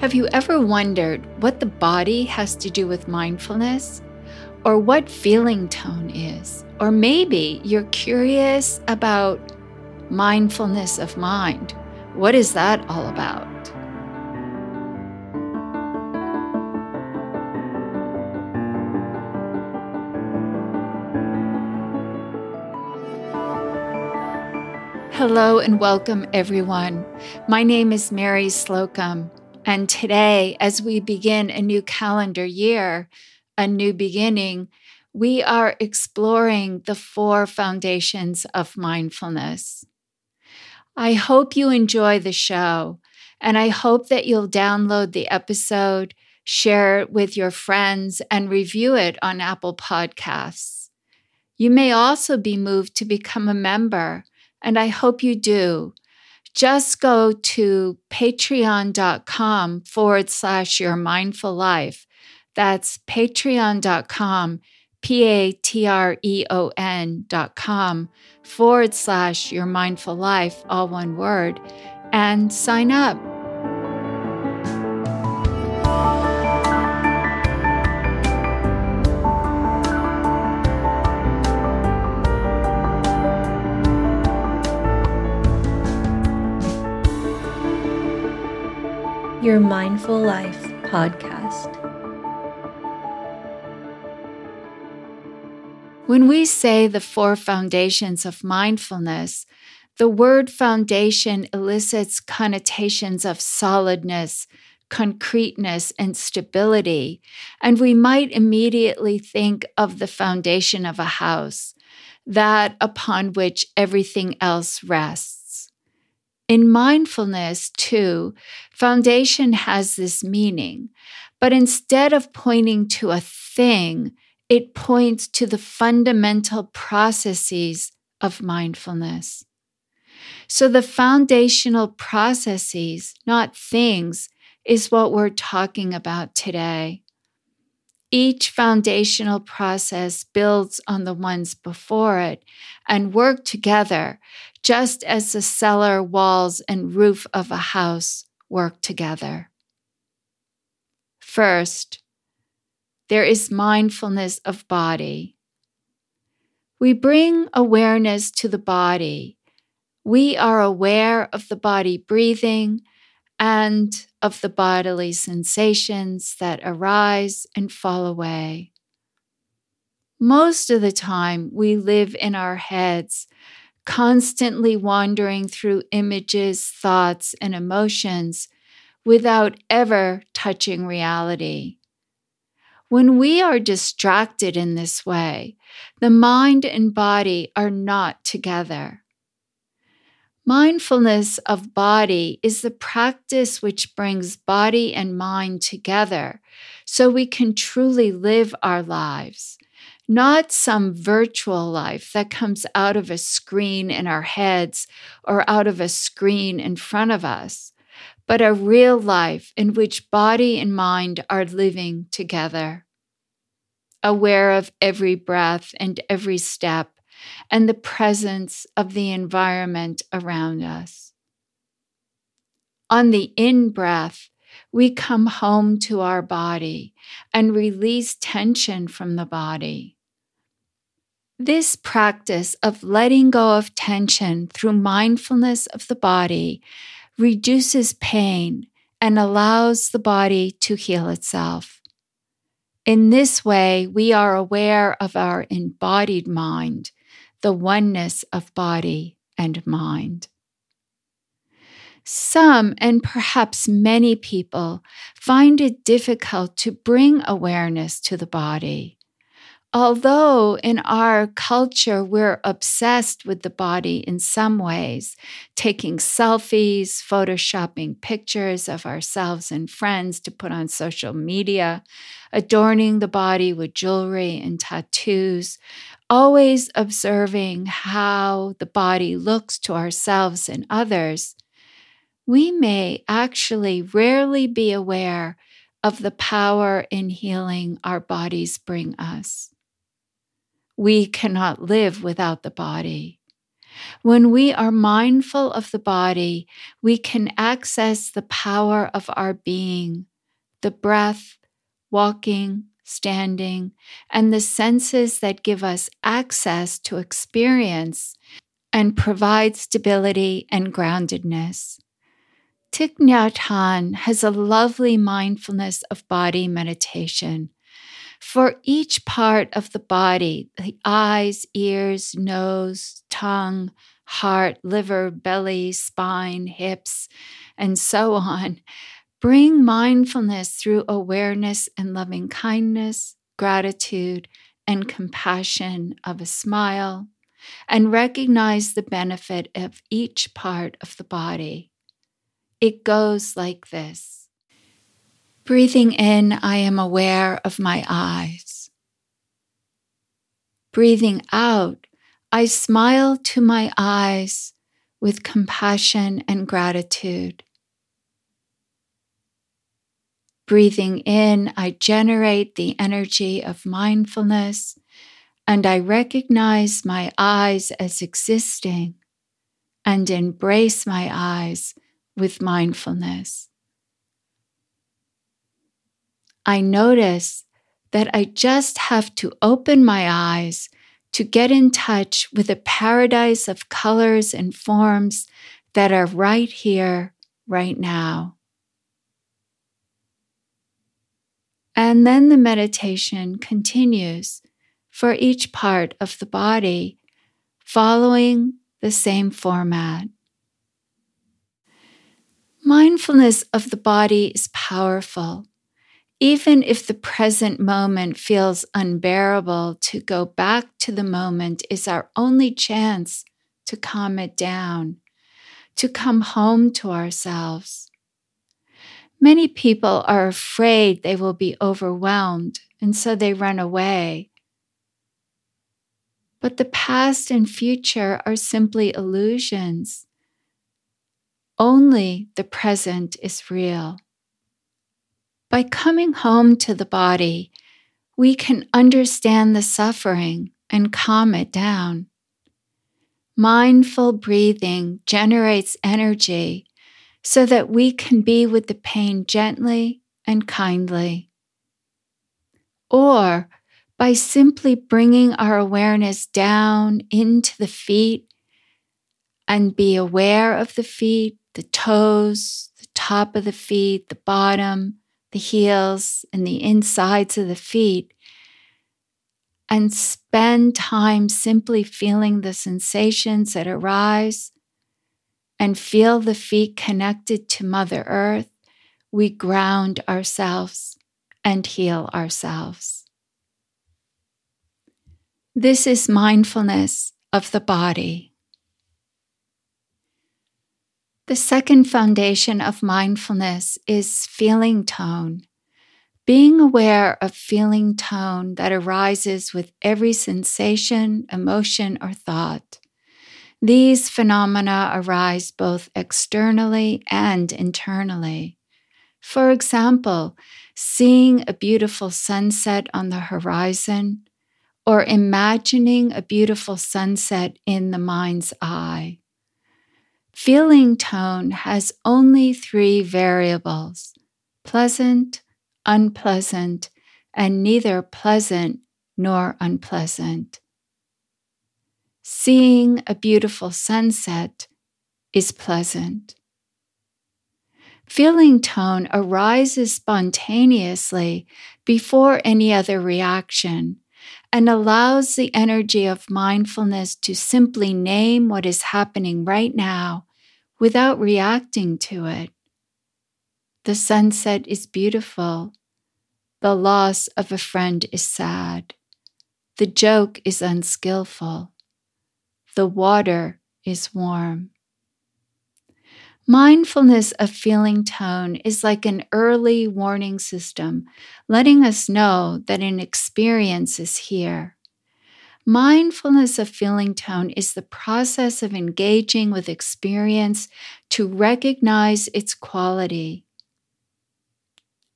Have you ever wondered what the body has to do with mindfulness? Or what feeling tone is? Or maybe you're curious about mindfulness of mind. What is that all about? Hello and welcome, everyone. My name is Mary Slocum. And today, as we begin a new calendar year, a new beginning, we are exploring the four foundations of mindfulness. I hope you enjoy the show, and I hope that you'll download the episode, share it with your friends, and review it on Apple Podcasts. You may also be moved to become a member, and I hope you do just go to patreon.com forward slash your mindful life. That's patreon.com, P A T R E O N dot com forward slash your mindful life, all one word, and sign up. Your Mindful Life podcast. When we say the four foundations of mindfulness, the word foundation elicits connotations of solidness, concreteness, and stability, and we might immediately think of the foundation of a house, that upon which everything else rests. In mindfulness, too, foundation has this meaning, but instead of pointing to a thing, it points to the fundamental processes of mindfulness. So the foundational processes, not things, is what we're talking about today. Each foundational process builds on the ones before it and work together just as the cellar, walls, and roof of a house work together. First, there is mindfulness of body. We bring awareness to the body. We are aware of the body breathing and of the bodily sensations that arise and fall away. Most of the time, we live in our heads constantly wandering through images, thoughts, and emotions without ever touching reality. When we are distracted in this way, the mind and body are not together. Mindfulness of body is the practice which brings body and mind together so we can truly live our lives not some virtual life that comes out of a screen in our heads or out of a screen in front of us, but a real life in which body and mind are living together. Aware of every breath and every step and the presence of the environment around us. On the in breath, we come home to our body and release tension from the body. This practice of letting go of tension through mindfulness of the body reduces pain and allows the body to heal itself. In this way, we are aware of our embodied mind, the oneness of body and mind. Some, and perhaps many people, find it difficult to bring awareness to the body although in our culture we're obsessed with the body in some ways, taking selfies, photoshopping pictures of ourselves and friends to put on social media, adorning the body with jewelry and tattoos, always observing how the body looks to ourselves and others, we may actually rarely be aware of the power in healing our bodies bring us. We cannot live without the body. When we are mindful of the body, we can access the power of our being, the breath, walking, standing, and the senses that give us access to experience and provide stability and groundedness. Thich Nhat Hanh has a lovely mindfulness of body meditation. For each part of the body, the eyes, ears, nose, tongue, heart, liver, belly, spine, hips, and so on, bring mindfulness through awareness and loving kindness, gratitude, and compassion of a smile, and recognize the benefit of each part of the body. It goes like this Breathing in, I am aware of my eyes. Breathing out, I smile to my eyes with compassion and gratitude. Breathing in, I generate the energy of mindfulness and I recognize my eyes as existing and embrace my eyes with mindfulness. I notice that I just have to open my eyes to get in touch with a paradise of colors and forms that are right here, right now. And then the meditation continues for each part of the body, following the same format. Mindfulness of the body is powerful. Even if the present moment feels unbearable, to go back to the moment is our only chance to calm it down, to come home to ourselves. Many people are afraid they will be overwhelmed, and so they run away. But the past and future are simply illusions. Only the present is real. By coming home to the body, we can understand the suffering and calm it down. Mindful breathing generates energy so that we can be with the pain gently and kindly. Or by simply bringing our awareness down into the feet and be aware of the feet, the toes, the top of the feet, the bottom, the heels, and the insides of the feet, and spend time simply feeling the sensations that arise and feel the feet connected to Mother Earth, we ground ourselves and heal ourselves. This is mindfulness of the body. The second foundation of mindfulness is feeling tone. Being aware of feeling tone that arises with every sensation, emotion, or thought. These phenomena arise both externally and internally. For example, seeing a beautiful sunset on the horizon, or imagining a beautiful sunset in the mind's eye. Feeling tone has only three variables pleasant, unpleasant, and neither pleasant nor unpleasant. Seeing a beautiful sunset is pleasant. Feeling tone arises spontaneously before any other reaction and allows the energy of mindfulness to simply name what is happening right now without reacting to it. The sunset is beautiful. The loss of a friend is sad. The joke is unskillful. The water is warm. Mindfulness of feeling tone is like an early warning system, letting us know that an experience is here. Mindfulness of feeling tone is the process of engaging with experience to recognize its quality.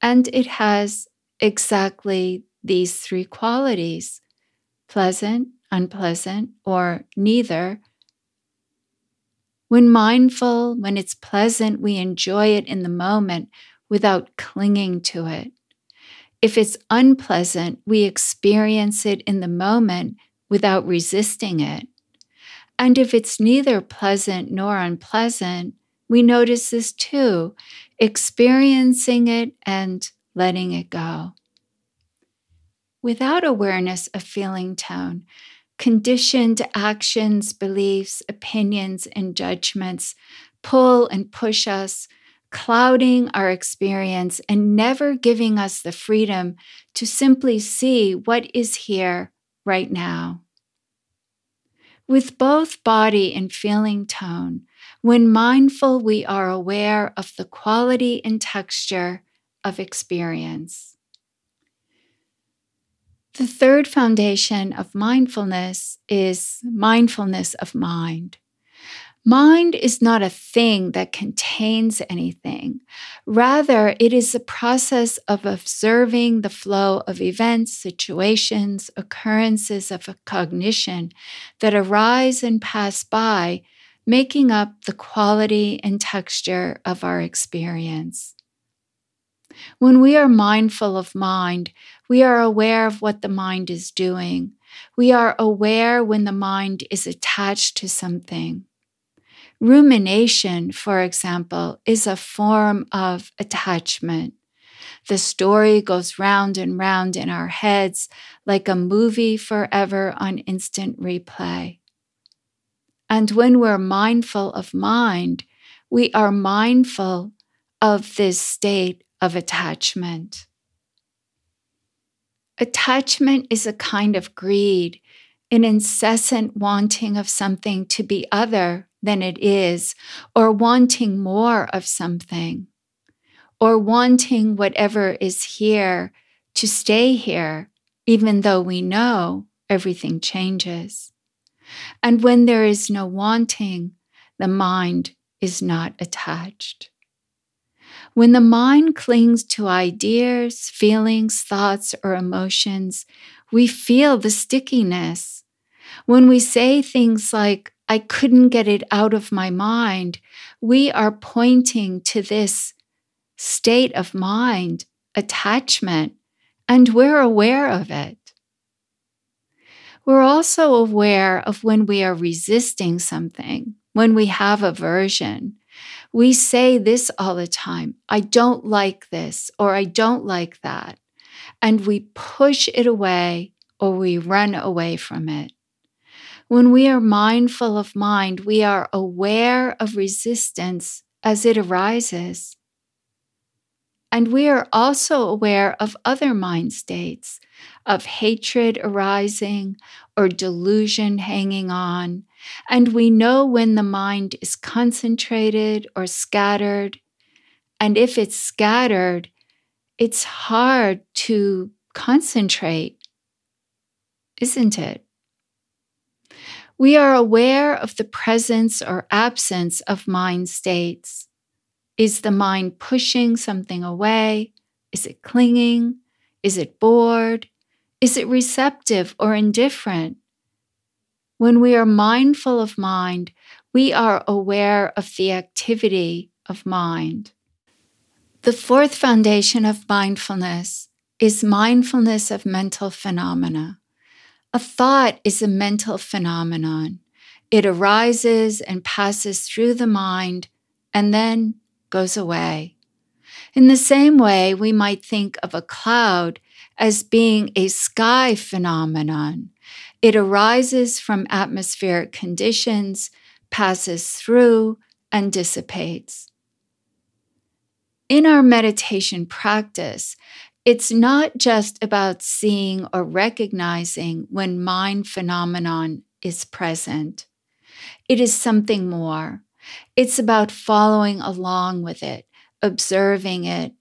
And it has exactly these three qualities pleasant, unpleasant, or neither, When mindful, when it's pleasant, we enjoy it in the moment without clinging to it. If it's unpleasant, we experience it in the moment without resisting it. And if it's neither pleasant nor unpleasant, we notice this too, experiencing it and letting it go. Without awareness of feeling tone, conditioned actions, beliefs, opinions, and judgments pull and push us, clouding our experience and never giving us the freedom to simply see what is here right now. With both body and feeling tone, when mindful, we are aware of the quality and texture of experience. The third foundation of mindfulness is mindfulness of mind. Mind is not a thing that contains anything. Rather, it is the process of observing the flow of events, situations, occurrences of cognition that arise and pass by, making up the quality and texture of our experience. When we are mindful of mind, we are aware of what the mind is doing. We are aware when the mind is attached to something. Rumination, for example, is a form of attachment. The story goes round and round in our heads like a movie forever on instant replay. And when we're mindful of mind, we are mindful of this state of attachment. Attachment is a kind of greed, an incessant wanting of something to be other than it is, or wanting more of something, or wanting whatever is here to stay here, even though we know everything changes. And when there is no wanting, the mind is not attached. When the mind clings to ideas, feelings, thoughts, or emotions, we feel the stickiness. When we say things like, I couldn't get it out of my mind, we are pointing to this state of mind, attachment, and we're aware of it. We're also aware of when we are resisting something, when we have aversion, we say this all the time I don't like this, or I don't like that. And we push it away or we run away from it. When we are mindful of mind, we are aware of resistance as it arises. And we are also aware of other mind states, of hatred arising or delusion hanging on, and we know when the mind is concentrated or scattered. And if it's scattered, it's hard to concentrate, isn't it? We are aware of the presence or absence of mind states. Is the mind pushing something away? Is it clinging? Is it bored? Is it receptive or indifferent? When we are mindful of mind, we are aware of the activity of mind. The fourth foundation of mindfulness is mindfulness of mental phenomena. A thought is a mental phenomenon. It arises and passes through the mind and then goes away. In the same way, we might think of a cloud as being a sky phenomenon. It arises from atmospheric conditions, passes through, and dissipates. In our meditation practice, it's not just about seeing or recognizing when mind phenomenon is present. It is something more. It's about following along with it, observing it,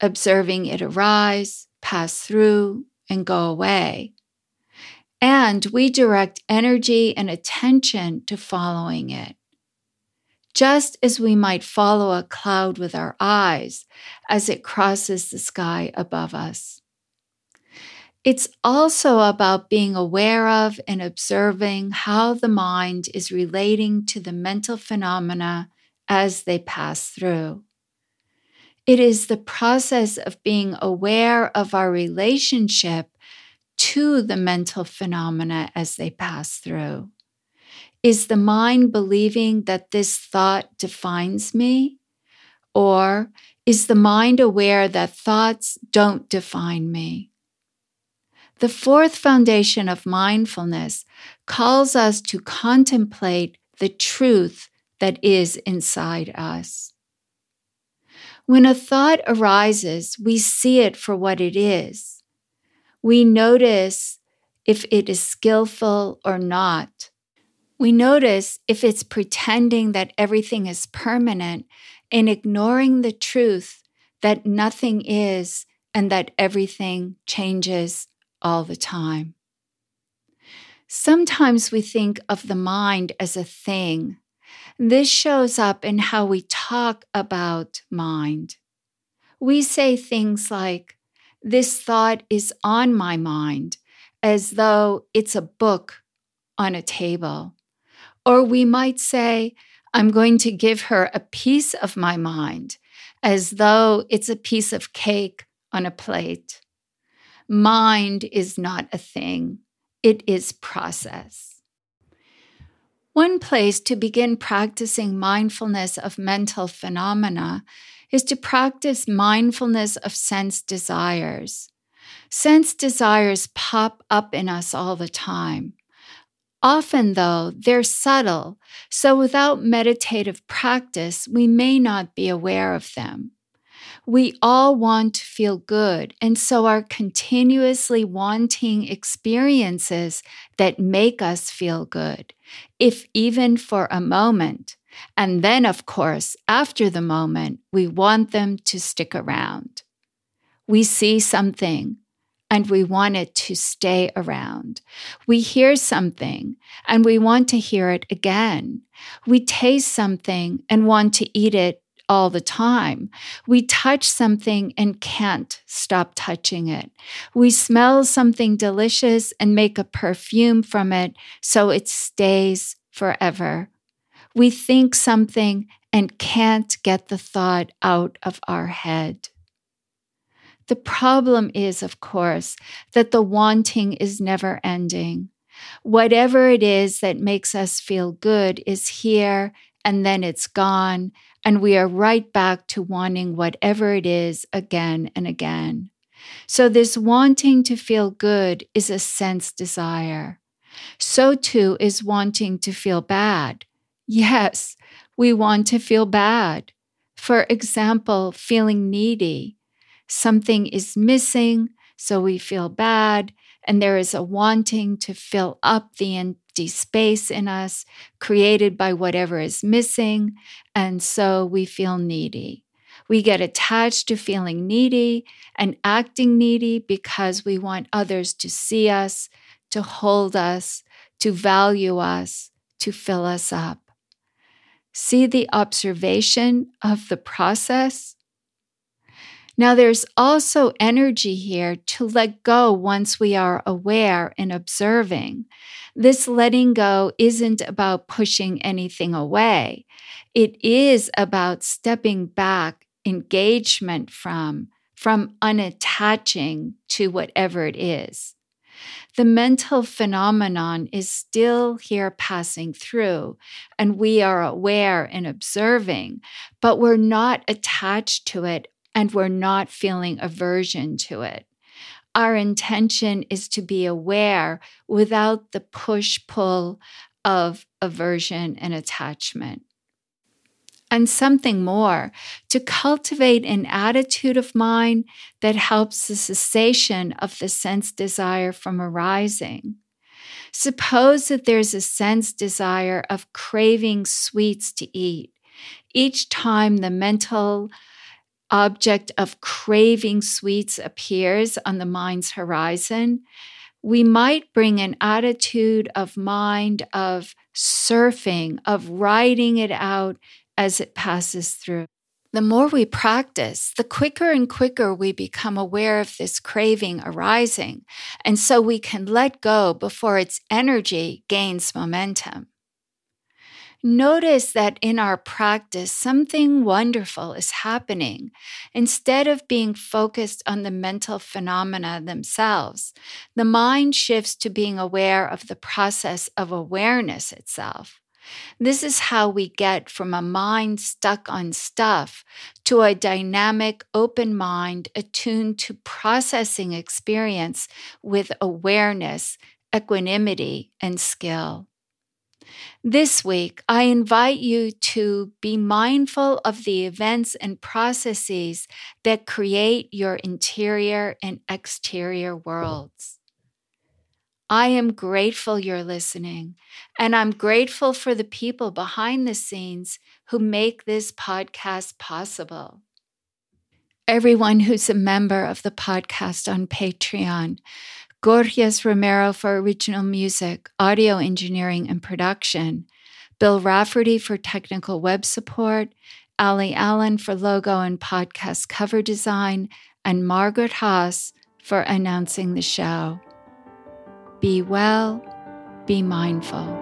observing it arise, pass through, and go away. And we direct energy and attention to following it. Just as we might follow a cloud with our eyes as it crosses the sky above us. It's also about being aware of and observing how the mind is relating to the mental phenomena as they pass through. It is the process of being aware of our relationship to the mental phenomena as they pass through. Is the mind believing that this thought defines me? Or is the mind aware that thoughts don't define me? The fourth foundation of mindfulness calls us to contemplate the truth that is inside us. When a thought arises, we see it for what it is. We notice if it is skillful or not. We notice if it's pretending that everything is permanent and ignoring the truth that nothing is and that everything changes all the time. Sometimes we think of the mind as a thing. This shows up in how we talk about mind. We say things like, This thought is on my mind, as though it's a book on a table. Or we might say, I'm going to give her a piece of my mind, as though it's a piece of cake on a plate. Mind is not a thing, it is process. One place to begin practicing mindfulness of mental phenomena is to practice mindfulness of sense desires. Sense desires pop up in us all the time. Often, though, they're subtle, so without meditative practice, we may not be aware of them. We all want to feel good, and so are continuously wanting experiences that make us feel good, if even for a moment. And then, of course, after the moment, we want them to stick around. We see something and we want it to stay around. We hear something and we want to hear it again. We taste something and want to eat it all the time. We touch something and can't stop touching it. We smell something delicious and make a perfume from it so it stays forever. We think something and can't get the thought out of our head. The problem is, of course, that the wanting is never ending. Whatever it is that makes us feel good is here and then it's gone, and we are right back to wanting whatever it is again and again. So, this wanting to feel good is a sense desire. So, too, is wanting to feel bad. Yes, we want to feel bad. For example, feeling needy. Something is missing, so we feel bad, and there is a wanting to fill up the empty space in us created by whatever is missing. And so we feel needy. We get attached to feeling needy and acting needy because we want others to see us, to hold us, to value us, to fill us up. See the observation of the process? Now, there's also energy here to let go once we are aware and observing. This letting go isn't about pushing anything away, it is about stepping back, engagement from, from unattaching to whatever it is. The mental phenomenon is still here passing through, and we are aware and observing, but we're not attached to it and we're not feeling aversion to it. Our intention is to be aware without the push pull of aversion and attachment. And something more, to cultivate an attitude of mind that helps the cessation of the sense desire from arising. Suppose that there's a sense desire of craving sweets to eat. Each time the mental object of craving sweets appears on the mind's horizon, we might bring an attitude of mind of surfing, of riding it out as it passes through. The more we practice, the quicker and quicker we become aware of this craving arising, and so we can let go before its energy gains momentum. Notice that in our practice, something wonderful is happening. Instead of being focused on the mental phenomena themselves, the mind shifts to being aware of the process of awareness itself. This is how we get from a mind stuck on stuff to a dynamic, open mind attuned to processing experience with awareness, equanimity, and skill. This week, I invite you to be mindful of the events and processes that create your interior and exterior worlds. I am grateful you're listening, and I'm grateful for the people behind the scenes who make this podcast possible. Everyone who's a member of the podcast on Patreon, Gorgias Romero for original music, audio engineering, and production, Bill Rafferty for technical web support, Ali Allen for logo and podcast cover design, and Margaret Haas for announcing the show. Be well, be mindful.